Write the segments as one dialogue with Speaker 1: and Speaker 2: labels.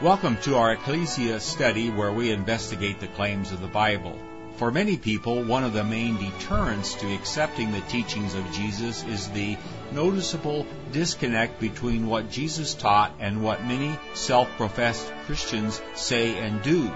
Speaker 1: Welcome to our Ecclesia study where we investigate the claims of the Bible. For many people, one of the main deterrents to accepting the teachings of Jesus is the noticeable disconnect between what Jesus taught and what many self-professed Christians say and do.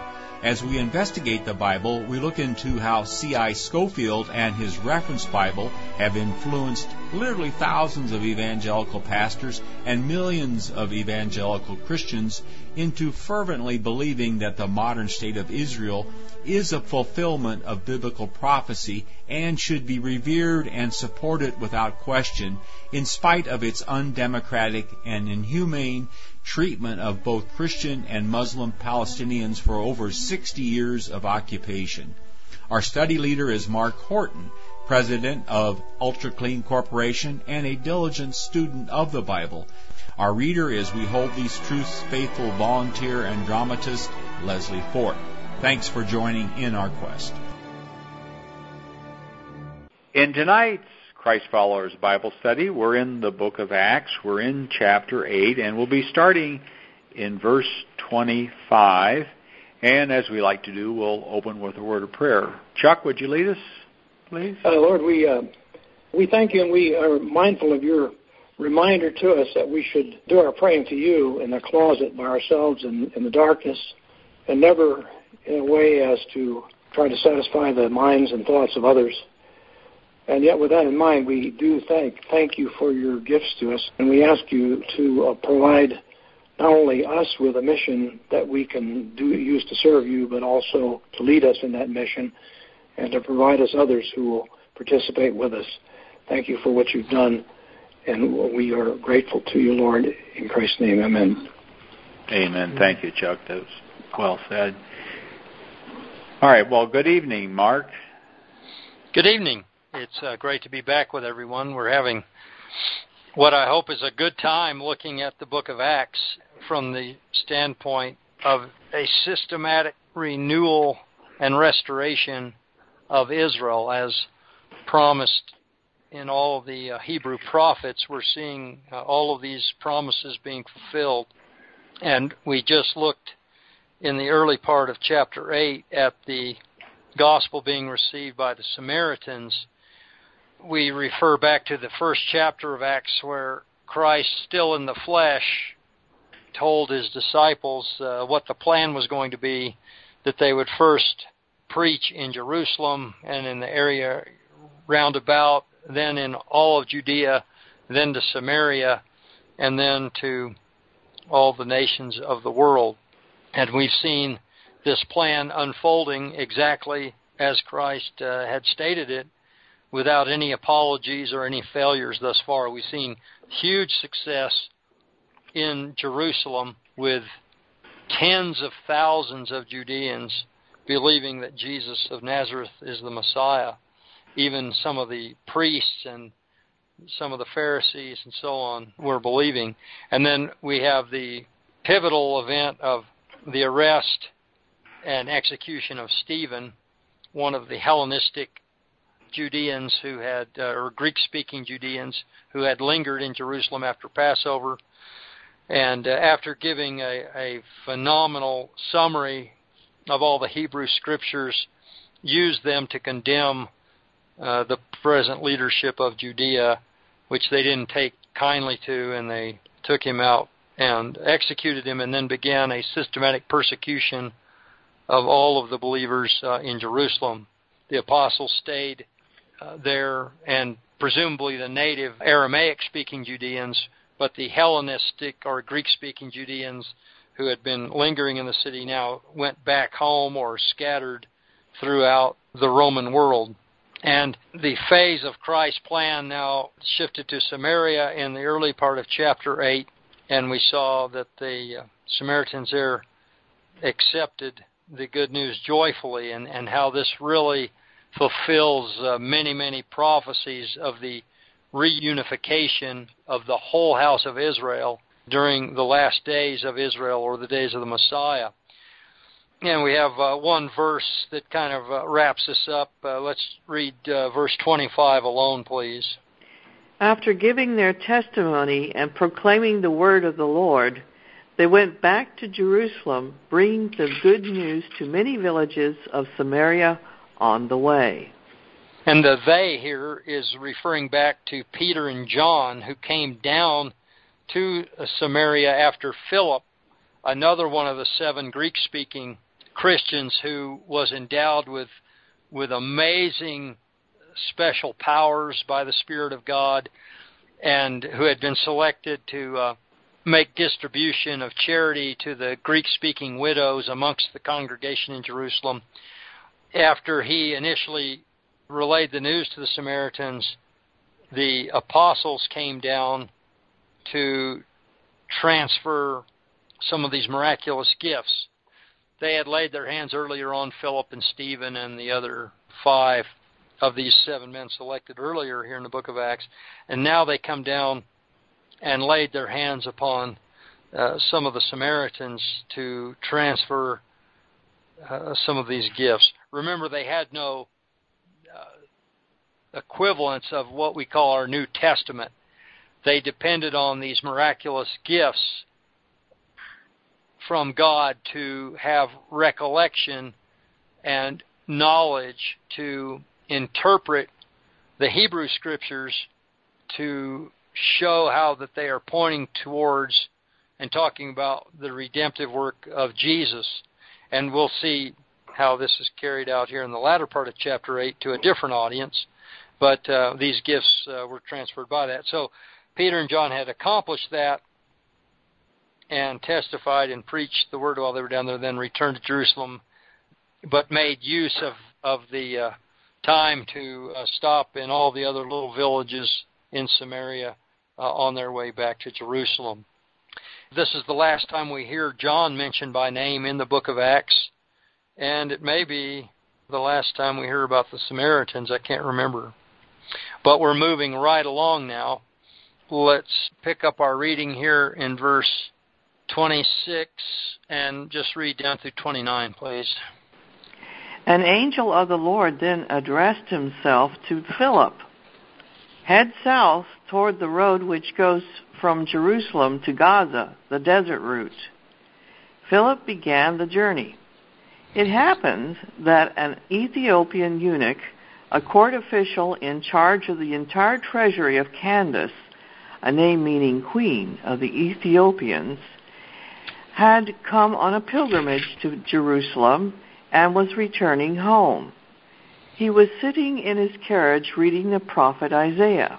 Speaker 1: As we investigate the Bible, we look into how C.I. Scofield and his reference Bible have influenced literally thousands of evangelical pastors and millions of evangelical Christians into fervently believing that the modern state of Israel is a fulfillment of biblical prophecy and should be revered and supported without question in spite of its undemocratic and inhumane treatment of both Christian and Muslim Palestinians for over 60 years of occupation. Our study leader is Mark Horton, president of Ultra Clean Corporation and a diligent student of the Bible. Our reader is We Hold These Truths faithful volunteer and dramatist Leslie Fort. Thanks for joining in our quest.
Speaker 2: In tonight's Christ Followers Bible Study. We're in the book of Acts. We're in chapter 8, and we'll be starting in verse 25. And as we like to do, we'll open with a word of prayer. Chuck, would you lead us, please?
Speaker 3: Uh, Lord, we, uh, we thank you and we are mindful of your reminder to us that we should do our praying to you in the closet by ourselves in, in the darkness and never in a way as to try to satisfy the minds and thoughts of others. And yet, with that in mind, we do thank thank you for your gifts to us, and we ask you to uh, provide not only us with a mission that we can do use to serve you, but also to lead us in that mission, and to provide us others who will participate with us. Thank you for what you've done, and we are grateful to you, Lord. In Christ's name, Amen.
Speaker 2: Amen. Thank you, Chuck. That was well said. All right. Well, good evening, Mark.
Speaker 4: Good evening. It's uh, great to be back with everyone. We're having what I hope is a good time looking at the book of Acts from the standpoint of a systematic renewal and restoration of Israel as promised in all of the uh, Hebrew prophets. We're seeing uh, all of these promises being fulfilled. And we just looked in the early part of chapter 8 at the gospel being received by the Samaritans we refer back to the first chapter of Acts where Christ, still in the flesh, told his disciples uh, what the plan was going to be that they would first preach in Jerusalem and in the area round about, then in all of Judea, then to Samaria, and then to all the nations of the world. And we've seen this plan unfolding exactly as Christ uh, had stated it without any apologies or any failures thus far. We've seen huge success in Jerusalem with tens of thousands of Judeans believing that Jesus of Nazareth is the Messiah. Even some of the priests and some of the Pharisees and so on were believing. And then we have the pivotal event of the arrest and execution of Stephen, one of the Hellenistic Judeans who had, uh, or Greek speaking Judeans who had lingered in Jerusalem after Passover. And uh, after giving a, a phenomenal summary of all the Hebrew scriptures, used them to condemn uh, the present leadership of Judea, which they didn't take kindly to, and they took him out and executed him, and then began a systematic persecution of all of the believers uh, in Jerusalem. The apostles stayed there, and presumably the native Aramaic speaking Judeans, but the Hellenistic or Greek speaking Judeans who had been lingering in the city now went back home or scattered throughout the Roman world. And the phase of Christ's plan now shifted to Samaria in the early part of chapter 8, and we saw that the uh, Samaritans there accepted the good news joyfully and, and how this really fulfills uh, many, many prophecies of the reunification of the whole house of Israel during the last days of Israel or the days of the Messiah. And we have uh, one verse that kind of uh, wraps this up. Uh, let's read uh, verse 25 alone, please.
Speaker 5: After giving their testimony and proclaiming the word of the Lord, They went back to Jerusalem, bringing the good news to many villages of Samaria on the way.
Speaker 4: And the they here is referring back to Peter and John, who came down to Samaria after Philip, another one of the seven Greek speaking Christians who was endowed with, with amazing special powers by the Spirit of God and who had been selected to uh, make distribution of charity to the Greek speaking widows amongst the congregation in Jerusalem. After he initially relayed the news to the Samaritans, the apostles came down to transfer some of these miraculous gifts. They had laid their hands earlier on Philip and Stephen and the other five of these seven men selected earlier here in the book of Acts, and now they come down and laid their hands upon uh, some of the Samaritans to transfer uh, some of these gifts. Remember, they had no uh, of what we call our New Testament. They depended on these miraculous gifts from God to have recollection and knowledge to interpret the Hebrew scriptures to show how that they are pointing towards and talking about the redemptive work of Jesus. And we'll see how this is carried out here in the latter part of chapter 8 to a different audience. But uh, these gifts uh, were transferred by that. So Peter and John had accomplished that and testified and preached the word while they were down there, then returned to Jerusalem, but made use of, of the uh, time to uh, stop in all the other little villages in Samaria uh, on their way back to Jerusalem. This is the last time we hear John mentioned by name in the book of Acts, and it may be the last time we hear about the Samaritans. I can't remember. But we're moving right along now. Let's pick up our reading here in verse 26 and just read down through 29, please.
Speaker 5: An angel of the Lord then addressed himself to Philip Head south toward the road which goes from Jerusalem to Gaza, the desert route. Philip began the journey. It happened that an Ethiopian eunuch, a court official in charge of the entire treasury of Candace, a name meaning queen of the Ethiopians, had come on a pilgrimage to Jerusalem and was returning home. He was sitting in his carriage reading the prophet Isaiah.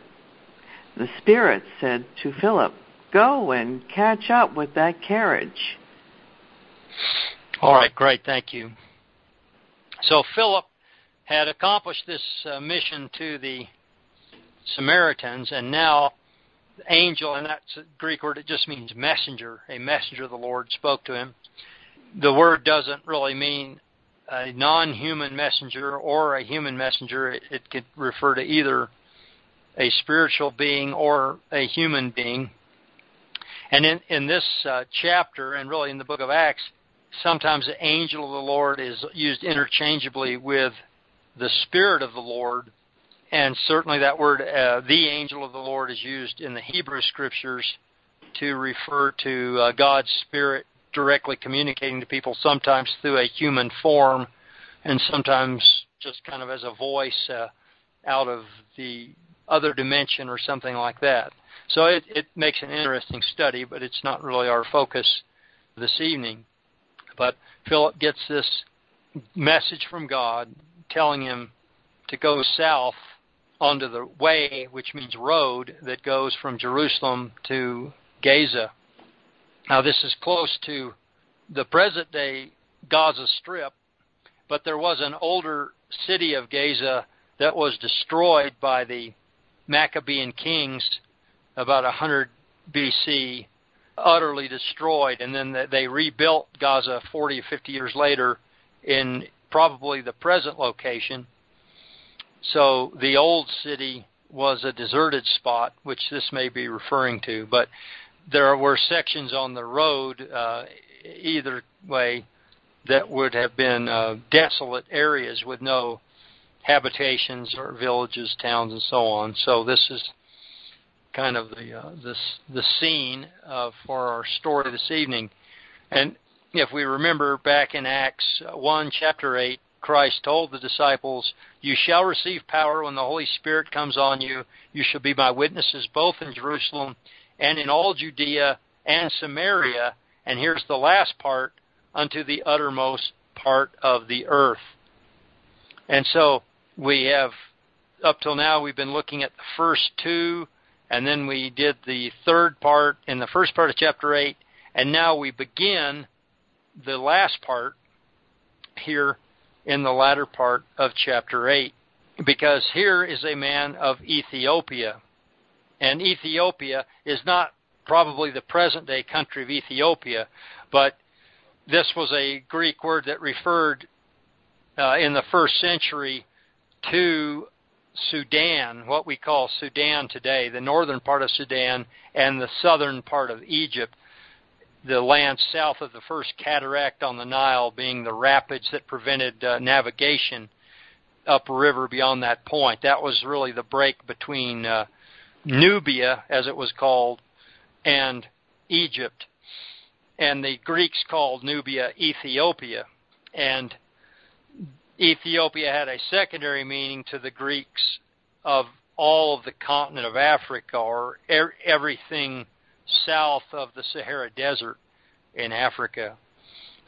Speaker 5: The Spirit said to Philip, Go and catch up with that carriage.
Speaker 4: All right, great, thank you. So Philip had accomplished this uh, mission to the Samaritans, and now the angel, and that's a Greek word, it just means messenger. A messenger of the Lord spoke to him. The word doesn't really mean a non-human messenger or a human messenger. It, it could refer to either a spiritual being or a human being. And in, in this uh, chapter, and really in the book of Acts, sometimes the angel of the Lord is used interchangeably with the Spirit of the Lord. And certainly that word, uh, the angel of the Lord, is used in the Hebrew scriptures to refer to uh, God's Spirit directly communicating to people, sometimes through a human form, and sometimes just kind of as a voice uh, out of the other dimension or something like that. So it, it makes an interesting study, but it's not really our focus this evening. But Philip gets this message from God telling him to go south onto the way, which means road, that goes from Jerusalem to Gaza. Now, this is close to the present day Gaza Strip, but there was an older city of Gaza that was destroyed by the Maccabean kings about 100 BC, utterly destroyed, and then they rebuilt Gaza 40 or 50 years later in probably the present location. So the old city was a deserted spot, which this may be referring to, but there were sections on the road uh, either way that would have been uh, desolate areas with no habitations or villages, towns, and so on. So this is kind of the uh, this the scene uh, for our story this evening. And if we remember back in Acts 1, chapter 8, Christ told the disciples, You shall receive power when the Holy Spirit comes on you. You shall be my witnesses both in Jerusalem and in all Judea and Samaria. And here's the last part unto the uttermost part of the earth. And so we have, up till now, we've been looking at the first two, and then we did the third part in the first part of chapter 8, and now we begin the last part here in the latter part of chapter 8. Because here is a man of Ethiopia. And Ethiopia is not probably the present day country of Ethiopia, but this was a Greek word that referred uh, in the first century to Sudan, what we call Sudan today, the northern part of Sudan and the southern part of Egypt, the land south of the first cataract on the Nile being the rapids that prevented uh, navigation upriver beyond that point. That was really the break between uh, Nubia, as it was called, and Egypt. And the Greeks called Nubia Ethiopia. And Ethiopia had a secondary meaning to the Greeks of all of the continent of Africa or er- everything south of the Sahara Desert in Africa.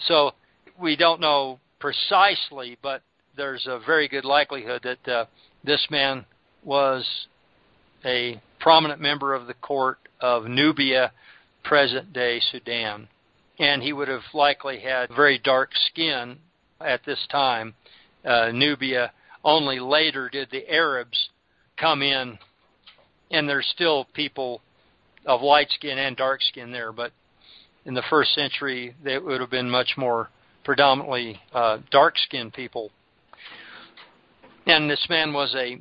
Speaker 4: So we don't know precisely, but there's a very good likelihood that uh, this man was a prominent member of the court of Nubia, present day Sudan. And he would have likely had very dark skin at this time. Uh, Nubia, only later did the Arabs come in, and there's still people of light skin and dark skin there, but in the first century, they would have been much more predominantly uh, dark skinned people. And this man was a,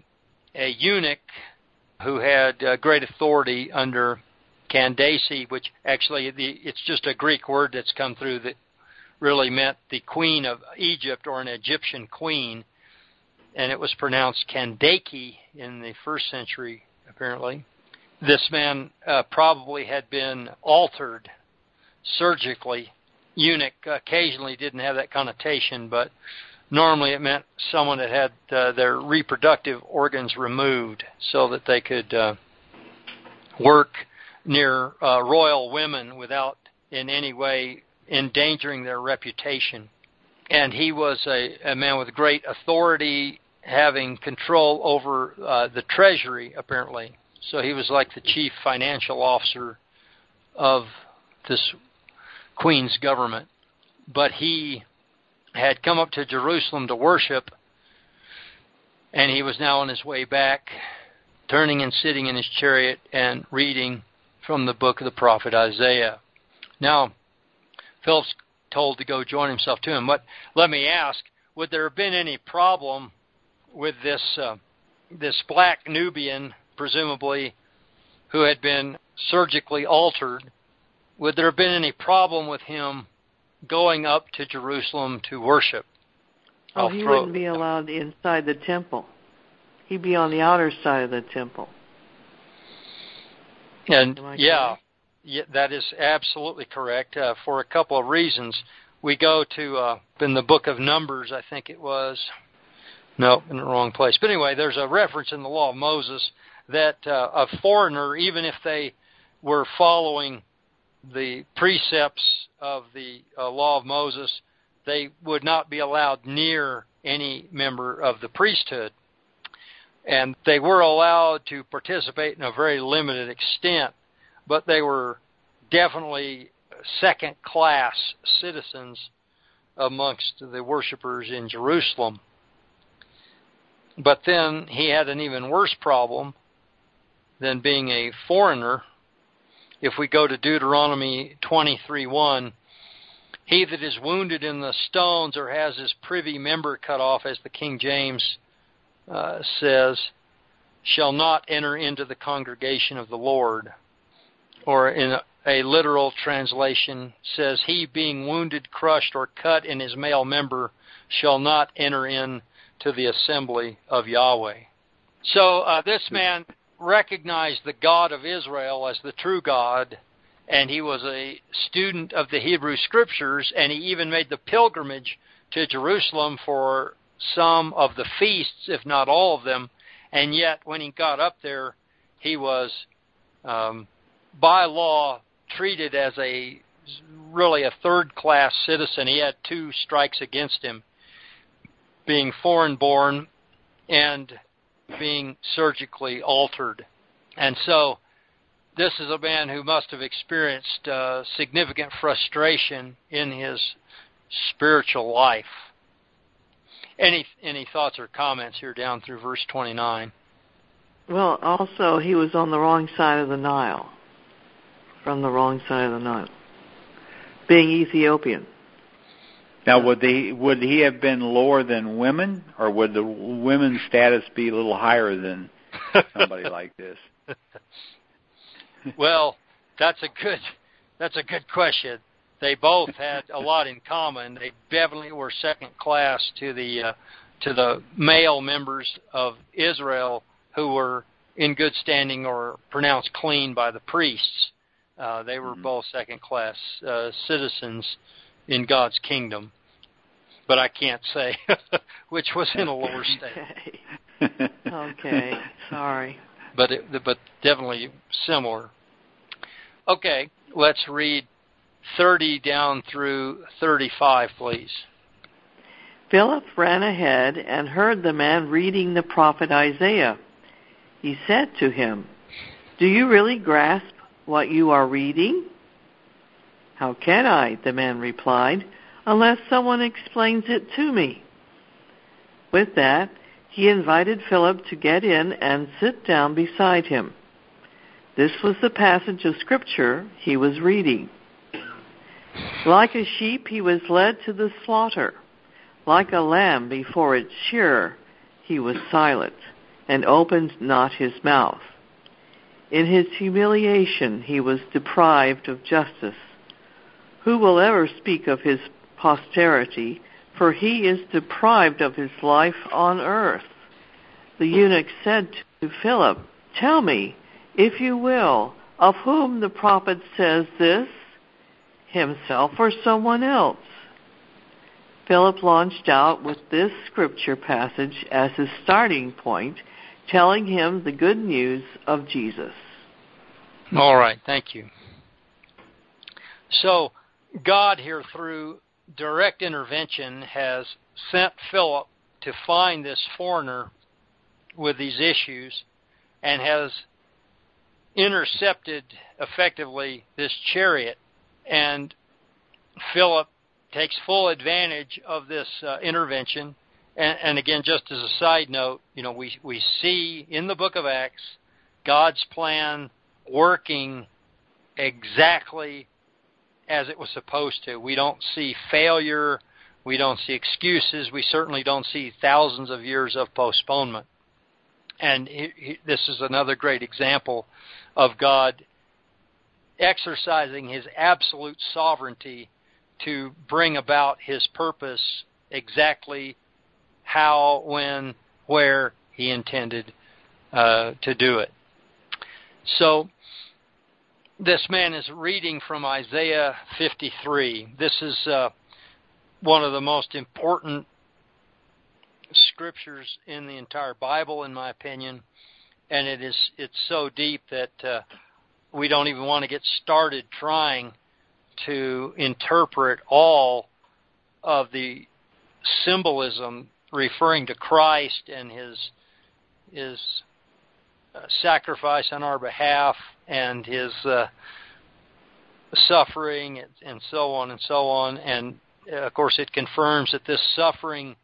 Speaker 4: a eunuch who had uh, great authority under Candace, which actually the, it's just a Greek word that's come through that really meant the queen of Egypt or an Egyptian queen, and it was pronounced Kandake in the first century, apparently this man uh, probably had been altered surgically. Eunuch occasionally didn't have that connotation, but normally it meant someone that had uh, their reproductive organs removed so that they could uh, work near uh, royal women without in any way endangering their reputation. And he was a, a man with great authority, having control over uh, the treasury, apparently. So he was like the chief financial officer of this queen's government. But he had come up to Jerusalem to worship, and he was now on his way back, turning and sitting in his chariot and reading from the book of the prophet Isaiah. Now, Philip's told to go join himself to him. But let me ask, would there have been any problem with this uh, this black Nubian presumably, who had been surgically altered, would there have been any problem with him going up to Jerusalem to worship?
Speaker 5: Oh, he wouldn't be allowed inside the temple. He'd be on the outer side of the temple.
Speaker 4: And yeah, yeah, that is absolutely correct uh, for a couple of reasons. We go to uh, in the book of Numbers, I think it was. No, in the wrong place. But anyway, there's a reference in the law of Moses that uh, a foreigner, even if they were following the precepts of the uh, law of Moses, they would not be allowed near any member of the priesthood. And they were allowed to participate in a very limited extent, but they were definitely second class citizens amongst the worshippers in Jerusalem. But then he had an even worse problem than being a foreigner. If we go to Deuteronomy 23:1, he that is wounded in the stones or has his privy member cut off, as the King James uh, says, shall not enter into the congregation of the Lord. Or in a, literal translation says, he being wounded, crushed, or cut in his male member shall not enter in to the assembly of Yahweh. So uh, this man recognized the God of Israel as the true God, and he was a student of the Hebrew Scriptures, and he even made the pilgrimage to Jerusalem for some of the feasts, if not all of them. And yet, when he got up there, he was, um, by law, treated as a really a third class citizen. He had two strikes against him being foreign born and being surgically altered. And so, this is a man who must have experienced uh, significant frustration in his spiritual life. Any any thoughts or comments here down through verse 29?
Speaker 5: Well, also he was on the wrong side of the Nile. From the wrong side of the Nile. Being Ethiopian.
Speaker 2: Now, would he would he have been lower than women, or would the women's status be a little higher than somebody like this?
Speaker 4: well, that's a good that's a good question. They both had a lot in common. They definitely were second class to the uh, to the male members of Israel who were in good standing or pronounced clean by the priests. Uh, they were mm-hmm. both second class uh, citizens in God's kingdom. But I can't say which was in a lower state.
Speaker 5: Okay, sorry.
Speaker 4: But it, but definitely similar. Okay, let's read 30 down through 35, please.
Speaker 5: Philip ran ahead and heard the man reading the prophet Isaiah. He said to him, Do you really grasp what you are reading? How can I, the man replied, unless someone explains it to me? With that, he invited Philip to get in and sit down beside him. This was the passage of Scripture he was reading. Like a sheep he was led to the slaughter. Like a lamb before its shearer, he was silent and opened not his mouth. In his humiliation he was deprived of justice. Who will ever speak of his posterity, for he is deprived of his life on earth? The eunuch said to Philip, Tell me, if you will, of whom the prophet says this? himself or someone else. Philip launched out with this scripture passage as his starting point, telling him the good news of Jesus.
Speaker 4: All right, thank you. So, God here through direct intervention has sent Philip to find this foreigner with these issues and has intercepted effectively this chariot and Philip takes full advantage of this uh, intervention. And, and again, just as a side note, you know, we we see in the Book of Acts God's plan working exactly as it was supposed to. We don't see failure. We don't see excuses. We certainly don't see thousands of years of postponement. And he, he, this is another great example of God exercising his absolute sovereignty to bring about his purpose exactly how, when, where he intended uh, to do it. So, this man is reading from Isaiah 53. This is uh, one of the most important scriptures in the entire Bible, in my opinion, and it is it's so deep that uh, we don't even want to get started trying to interpret all of the symbolism referring to Christ and his his uh, sacrifice on our behalf and his uh, suffering and, so on and so on and uh, of course it confirms that this suffering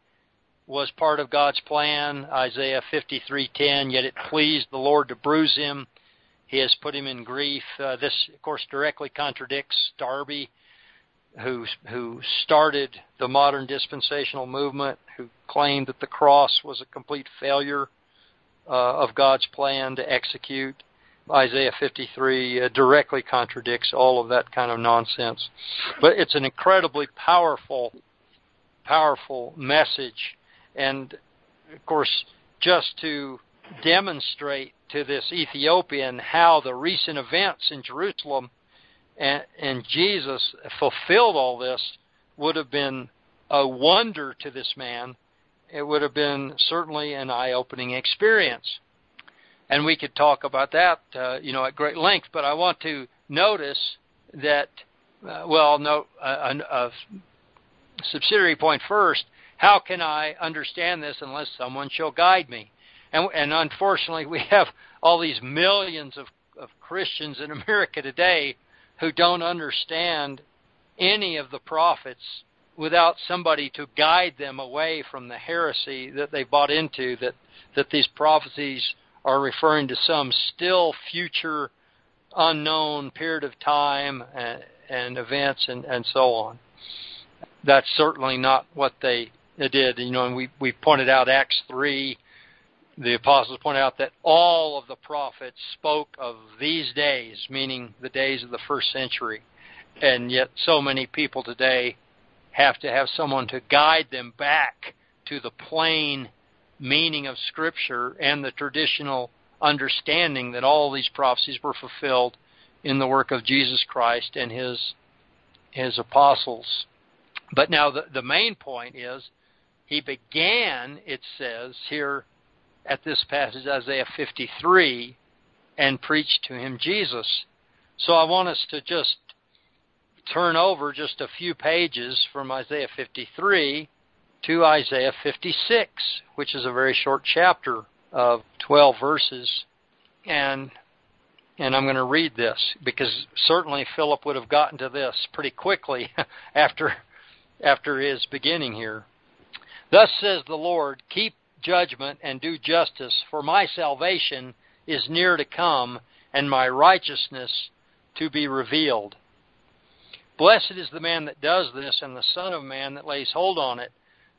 Speaker 4: was part of God's plan Isaiah 53:10 yet it pleased the Lord to bruise him he has put him in grief. Uh, this, of course, directly contradicts Darby, who who started the modern dispensational movement, who claimed that the cross was a complete failure uh, of God's plan to execute. Isaiah 53 uh, directly contradicts all of that kind of nonsense. But it's an incredibly powerful, powerful message. And, of course, just to demonstrate to this Ethiopian how the recent events in Jerusalem and, and Jesus fulfilled all this would have been a wonder to this man. It would have been certainly an eye-opening experience, and we could talk about that, uh, you know, at great length. But I want to notice that, uh, well, no, a, a subsidiary point first. How can I understand this unless someone shall guide me? And, and unfortunately, we have all these millions of, of Christians in America today who don't understand any of the prophets without somebody to guide them away from the heresy that they bought into that that these prophecies are referring to some still future unknown period of time and, and events and, and so on. That's certainly not what they, did. You know, and we, we pointed out Acts 3, the apostles pointed out that all of the prophets spoke of these days, meaning the days of the first century. And yet so many people today have to have someone to guide them back to the plain meaning of Scripture and the traditional understanding that all these prophecies were fulfilled in the work of Jesus Christ and his his apostles. But now the, the main point is he began, it says here at this passage, Isaiah 53, and preached to him Jesus. So I want us to just turn over just a few pages from Isaiah 53 to Isaiah 56, which is a very short chapter of 12 verses. And and I'm going to read this because certainly Philip would have gotten to this pretty quickly after after his beginning here. Thus says the Lord, keep judgment and do justice, for my salvation is near to come and my righteousness to be revealed. Blessed is the man that does this and the son of man that lays hold on it,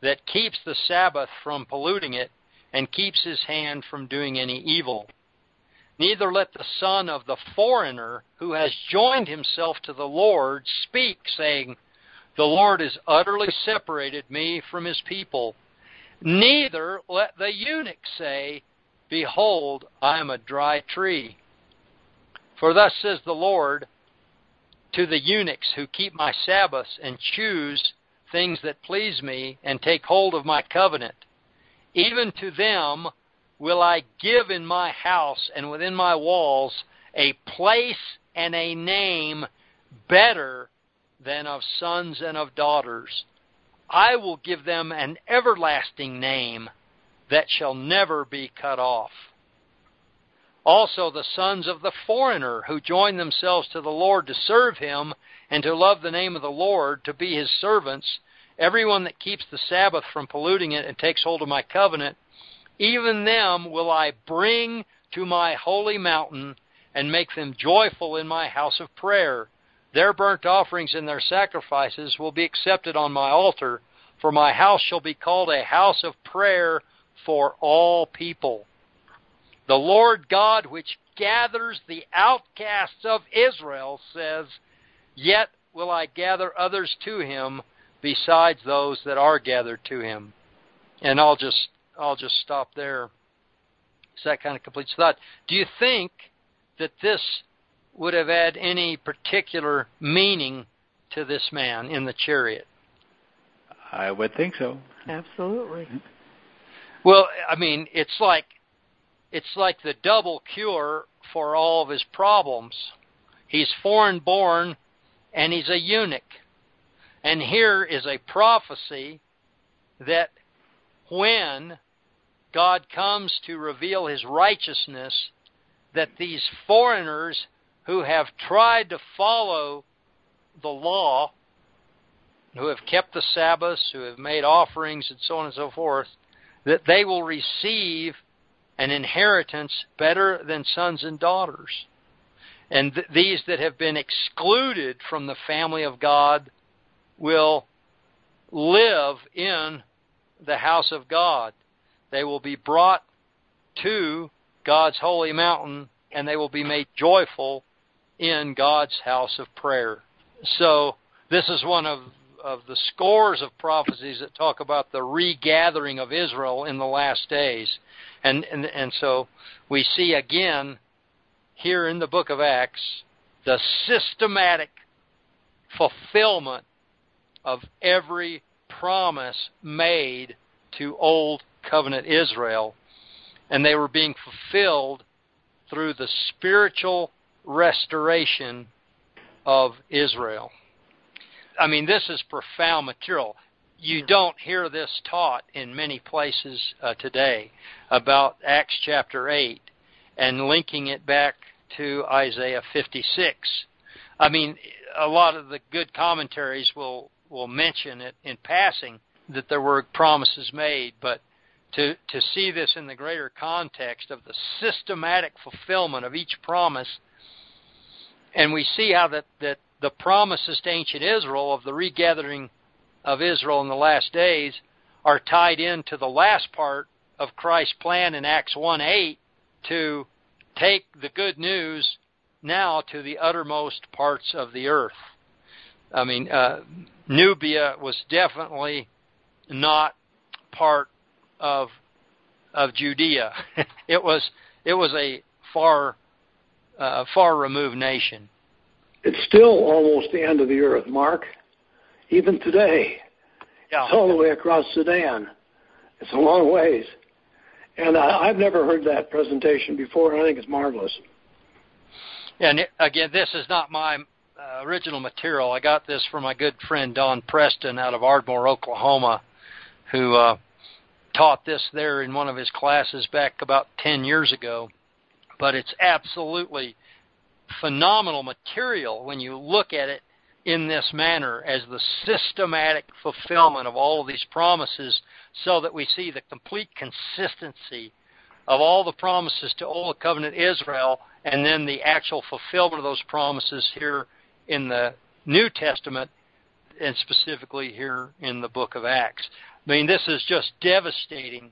Speaker 4: that keeps the Sabbath from polluting it and keeps his hand from doing any evil. Neither let the son of the foreigner who has joined himself to the Lord speak, saying, The Lord has utterly separated me from his people. Neither let the eunuch say, Behold, I am a dry tree. For thus says the Lord to the eunuchs who keep my Sabbaths and choose things that please me and take hold of my covenant. Even to them will I give in my house and within my walls a place and a name better than of sons and of daughters. I will give them an everlasting name that shall never be cut off. Also, the sons of the foreigner who join themselves to the Lord to serve him and to love the name of the Lord, to be his servants, everyone that keeps the Sabbath from polluting it and takes hold of my covenant, even them will I bring to my holy mountain and make them joyful in my house of prayer. Their burnt offerings and their sacrifices will be accepted on my altar, for my house shall be called a house of prayer for all people. The Lord God, which gathers the outcasts of Israel, says, Yet will I gather others to him besides those that are gathered to him. And I'll just I'll just stop there. So that kind of completes thought. Do you think that this would have had any particular meaning to this man in the chariot?
Speaker 2: I would think so.
Speaker 5: Absolutely.
Speaker 4: Well, I mean, it's like it's like the double cure for all of his problems. He's foreign born and he's a eunuch. And here is a prophecy that when God comes to reveal his righteousness, that these foreigners who have tried to follow the law, who have kept the Sabbaths, who have made offerings, and so on and so forth, that they will receive an inheritance better than sons and daughters. And th- these that have been excluded from the family of God will live in the house of God. They will be brought to God's holy mountain and they will be made joyful in God's house of prayer. So, this is one of of the scores of prophecies that talk about the regathering of Israel in the last days. And, and, and so we see again here in the book of Acts the systematic fulfillment of every promise made to old covenant Israel. And they were being fulfilled through the spiritual restoration of Israel. I mean, this is profound material. You don't hear this taught in many places uh, today about Acts chapter 8 and linking it back to Isaiah 56. I mean, a lot of the good commentaries will will mention it in passing that there were promises made, but to to see this in the greater context of the systematic fulfillment of each promise, and we see how that that the promises to ancient Israel of the regathering of Israel in the last days are tied into the last part of Christ's plan in Acts 1 8 to take the good news now to the uttermost parts of the earth. I mean, uh, Nubia was definitely not part of of Judea. it was it was a far uh, far removed nation.
Speaker 3: It's still almost the end of the earth, Mark. Even today,
Speaker 4: yeah.
Speaker 3: it's all the way across Sudan. It's a long ways, and I, I've never heard that presentation before, and I think it's marvelous.
Speaker 4: And it, again, this is not my uh, original material. I got this from my good friend Don Preston out of Ardmore, Oklahoma, who uh, taught this there in one of his classes back about 10 years ago. But it's absolutely phenomenal material when you look at it in this manner as the systematic fulfillment of all of these promises so that we see the complete consistency of all the promises to Old Covenant Israel and then the actual fulfillment of those promises here in the New Testament and specifically here in the book of Acts. I mean, this is just devastating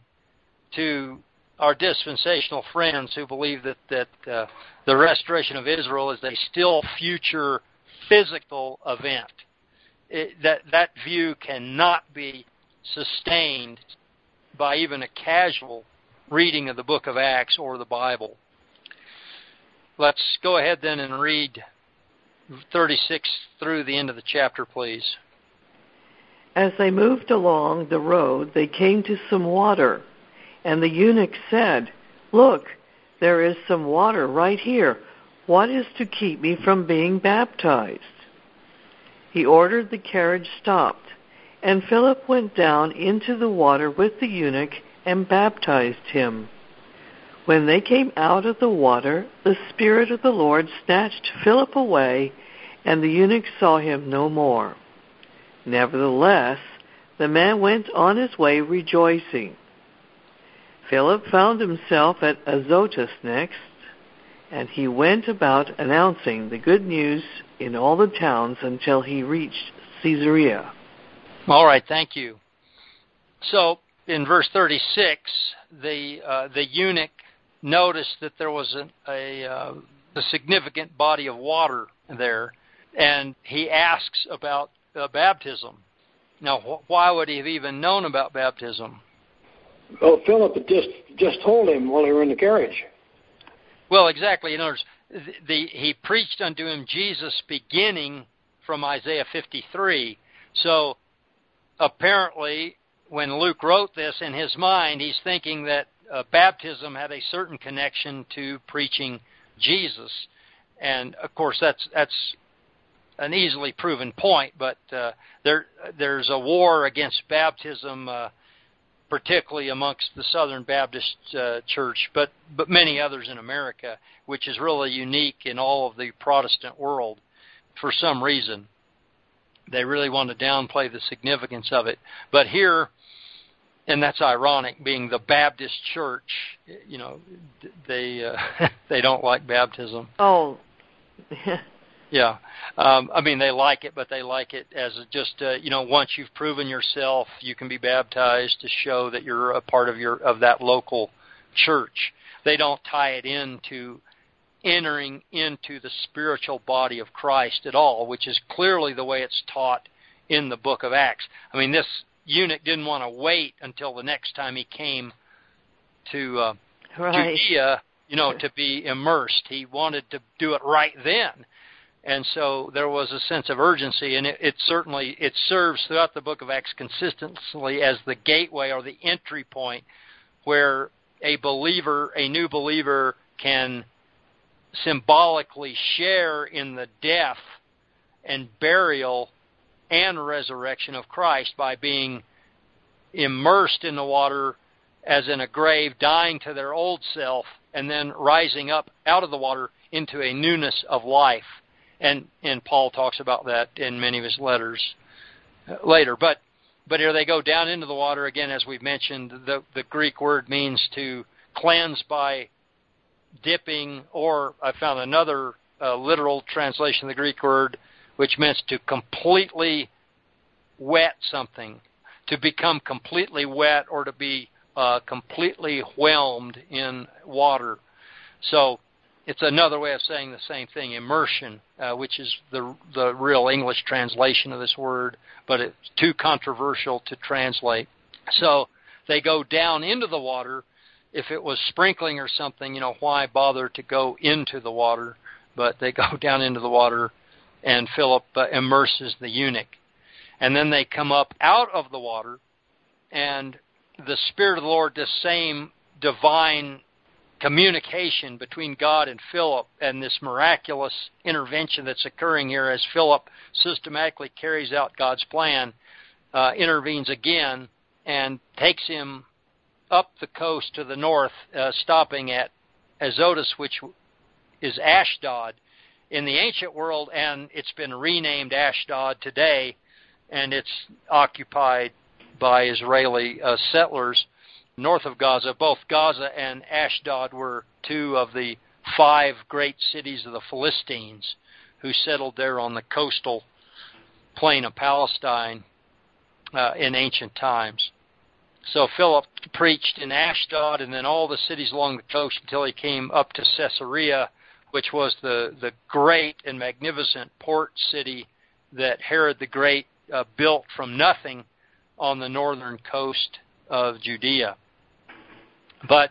Speaker 4: to our dispensational friends who believe that that uh, the restoration of Israel is a still future physical event. It, that that view cannot be sustained by even a casual reading of the book of Acts or the Bible. Let's go ahead then and read 36 through the end of the chapter, please.
Speaker 5: As they moved along the road, they came to some water, and the eunuch said, Look, there is some water right here. What is to keep me from being baptized? He ordered the carriage stopped, and Philip went down into the water with the eunuch and baptized him. When they came out of the water, the Spirit of the Lord snatched Philip away, and the eunuch saw him no more. Nevertheless, the man went on his way rejoicing. Philip found himself at Azotus next, and he went about announcing the good news in all the towns until he reached Caesarea.
Speaker 4: All right, thank you. So, in verse 36, the uh, the eunuch noticed that there was an, a uh, a significant body of water there, and he asks about uh, baptism. Now, wh- why would he have even known about baptism?
Speaker 3: Well, Philip had just just told him while they were in the carriage.
Speaker 4: Well, exactly. In other words, the, the, he preached unto him Jesus beginning from Isaiah 53. So apparently, when Luke wrote this in his mind, he's thinking that uh, baptism had a certain connection to preaching Jesus, and of course that's that's an easily proven point. But uh, there there's a war against baptism. Uh, particularly amongst the Southern Baptist uh, Church, but but many others in America, which is really unique in all of the Protestant world. For some reason, they really want to downplay the significance of it. But here, and that's ironic, being the Baptist Church, you know, they uh, they don't like baptism.
Speaker 5: Oh.
Speaker 4: Yeah, um, I mean they like it, but they like it as just uh, you know once you've proven yourself, you can be baptized to show that you're a part of your of that local church. They don't tie it into entering into the spiritual body of Christ at all, which is clearly the way it's taught in the book of Acts. I mean, this eunuch didn't want to wait until the next time he came to uh,
Speaker 5: right.
Speaker 4: Judea, you know, to be immersed. He wanted to do it right then. And so there was a sense of urgency, and it, it certainly it serves throughout the book of Acts consistently as the gateway or the entry point where a believer, a new believer, can symbolically share in the death and burial and resurrection of Christ by being immersed in the water as in a grave, dying to their old self, and then rising up out of the water into a newness of life. And and Paul talks about that in many of his letters uh, later. But but here they go down into the water again, as we've mentioned. The the Greek word means to cleanse by dipping, or I found another uh, literal translation of the Greek word, which means to completely wet something, to become completely wet, or to be uh, completely whelmed in water. So it's another way of saying the same thing, immersion, uh, which is the the real English translation of this word, but it's too controversial to translate. So they go down into the water. If it was sprinkling or something, you know, why bother to go into the water? But they go down into the water, and Philip uh, immerses the eunuch, and then they come up out of the water, and the Spirit of the Lord, this same divine communication between God and Philip and this miraculous intervention that's occurring here as Philip systematically carries out God's plan, uh, intervenes again and takes him up the coast to the north, uh, stopping at Azotus, which is Ashdod in the ancient world, and it's been renamed Ashdod today, and it's occupied by Israeli uh, settlers north of Gaza. Both Gaza and Ashdod were two of the five great cities of the Philistines who settled there on the coastal plain of Palestine uh, in ancient times. So Philip preached in Ashdod and then all the cities along the coast until he came up to Caesarea, which was the, the great and magnificent port city that Herod the Great uh, built from nothing on the northern coast of Judea. But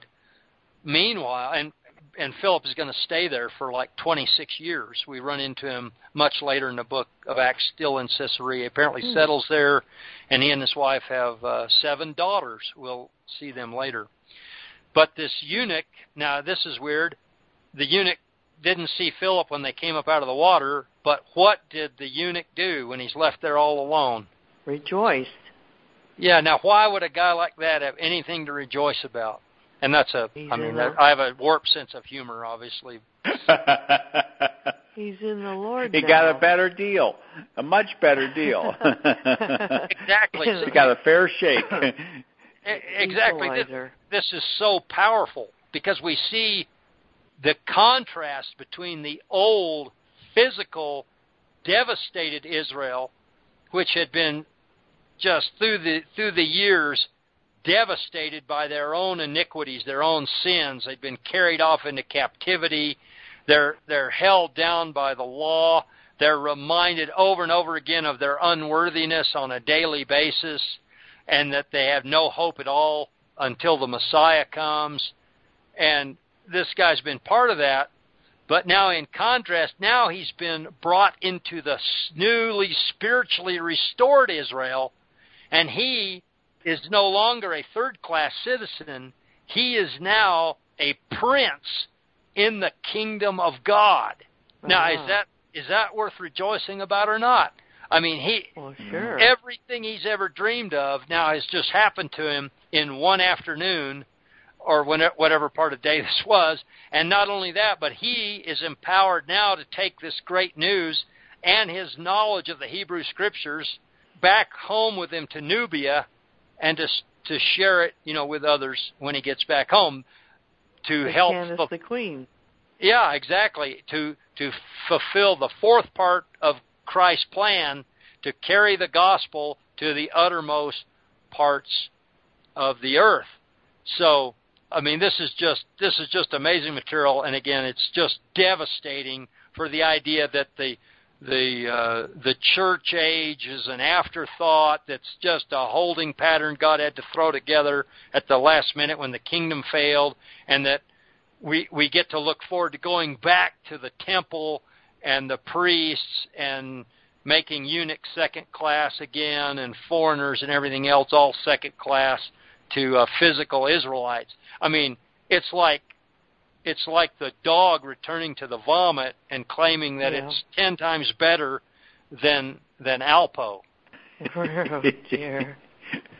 Speaker 4: meanwhile, and and Philip is going to stay there for like 26 years. We run into him much later in the book of Acts, still in Caesarea. Apparently mm. settles there, and he and his wife have uh, seven daughters. We'll see them later. But this eunuch, now this is weird. The eunuch didn't see Philip when they came up out of the water, but what did the eunuch do when he's left there all alone?
Speaker 5: Rejoiced.
Speaker 4: Yeah, now why would a guy like that have anything to rejoice about? And that's a,
Speaker 5: He's
Speaker 4: I mean, that, I have a warped sense of humor, obviously.
Speaker 5: He's in the Lord.
Speaker 2: He
Speaker 5: now.
Speaker 2: got a better deal, a much better deal.
Speaker 4: exactly.
Speaker 2: he got a fair shake.
Speaker 4: exactly. This, this is so powerful because we see the contrast between the old physical, devastated Israel, which had been just through the through the years devastated by their own iniquities, their own sins. They've been carried off into captivity. They're they're held down by the law. They're reminded over and over again of their unworthiness on a daily basis and that they have no hope at all until the Messiah comes. And this guy's been part of that. But now, in contrast, now he's been brought into the newly spiritually restored Israel and he is no longer a third class citizen. He is now a prince in the kingdom of God. Now, is that is that worth rejoicing about or not? I mean, he
Speaker 5: Well, sure.
Speaker 4: everything he's ever dreamed of now has just happened to him in one afternoon or whatever part of the day this was. And not only that, but he is empowered now to take this great news and his knowledge of the Hebrew scriptures back home with him to Nubia and to to share it, you know, with others when he gets back home to
Speaker 5: With
Speaker 4: help
Speaker 5: Candace the Queen.
Speaker 4: yeah, exactly. To to fulfill the fourth part of Christ's plan to carry the gospel to the uttermost parts of the earth. So, I mean, this is just this is just amazing material, and again, it's just devastating for the idea that the the uh, the church age is an afterthought that's just a holding pattern God had to throw together at the last minute when the kingdom failed and that we we get to look forward to going back to the temple and the priests and making eunuchs second class again and foreigners and everything else all second class to uh, physical Israelites. I mean, it's like it's like the dog returning to the vomit and claiming that yeah. it's ten times better than than Alpo.
Speaker 5: oh dear.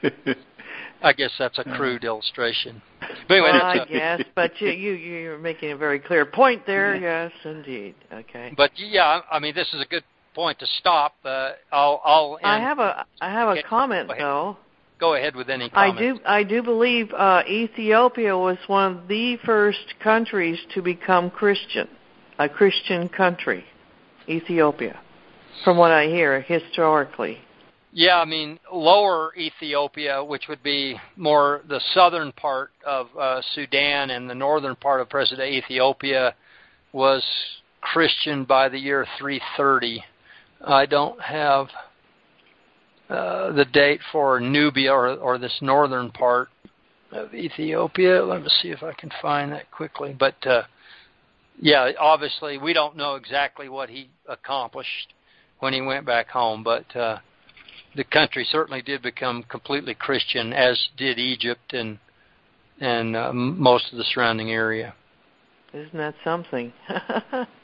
Speaker 4: I guess that's a crude illustration. But
Speaker 5: anyway, well, I guess, but you you you're making a very clear point there. Yes, indeed. Okay.
Speaker 4: But yeah, I mean, this is a good point to stop. Uh, I'll I'll. End.
Speaker 5: I have a I have a comment though
Speaker 4: go ahead with any comments.
Speaker 5: I do I do believe uh, Ethiopia was one of the first countries to become Christian, a Christian country, Ethiopia, from what I hear historically.
Speaker 4: Yeah, I mean lower Ethiopia, which would be more the southern part of uh, Sudan and the northern part of present-day Ethiopia, was Christian by the year 330. I don't have uh, the date for Nubia or, or this northern part of Ethiopia. Let me see if I can find that quickly. But uh, yeah, obviously we don't know exactly what he accomplished when he went back home, but uh, the country certainly did become completely Christian, as did Egypt and and uh, most of the surrounding area.
Speaker 5: Isn't that something?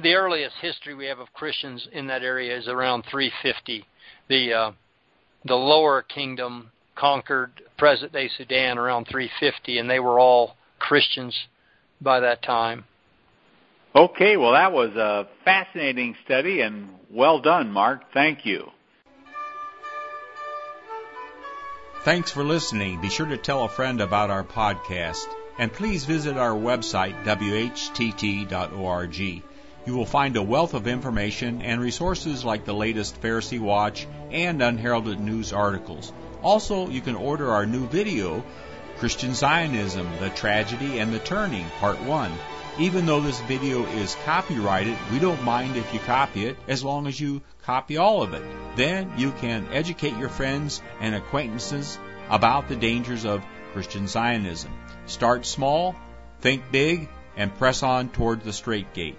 Speaker 4: the earliest history we have of Christians in that area is around 350. The uh, the lower kingdom conquered present day Sudan around 350, and they were all Christians by that time.
Speaker 2: Okay, well, that was a fascinating study, and well done, Mark. Thank you.
Speaker 1: Thanks for listening. Be sure to tell a friend about our podcast, and please visit our website, whtt.org. You will find a wealth of information and resources like the latest Pharisee Watch and unheralded news articles. Also, you can order our new video, Christian Zionism, The Tragedy and the Turning, Part 1. Even though this video is copyrighted, we don't mind if you copy it as long as you copy all of it. Then you can educate your friends and acquaintances about the dangers of Christian Zionism. Start small, think big, and press on toward the straight gate.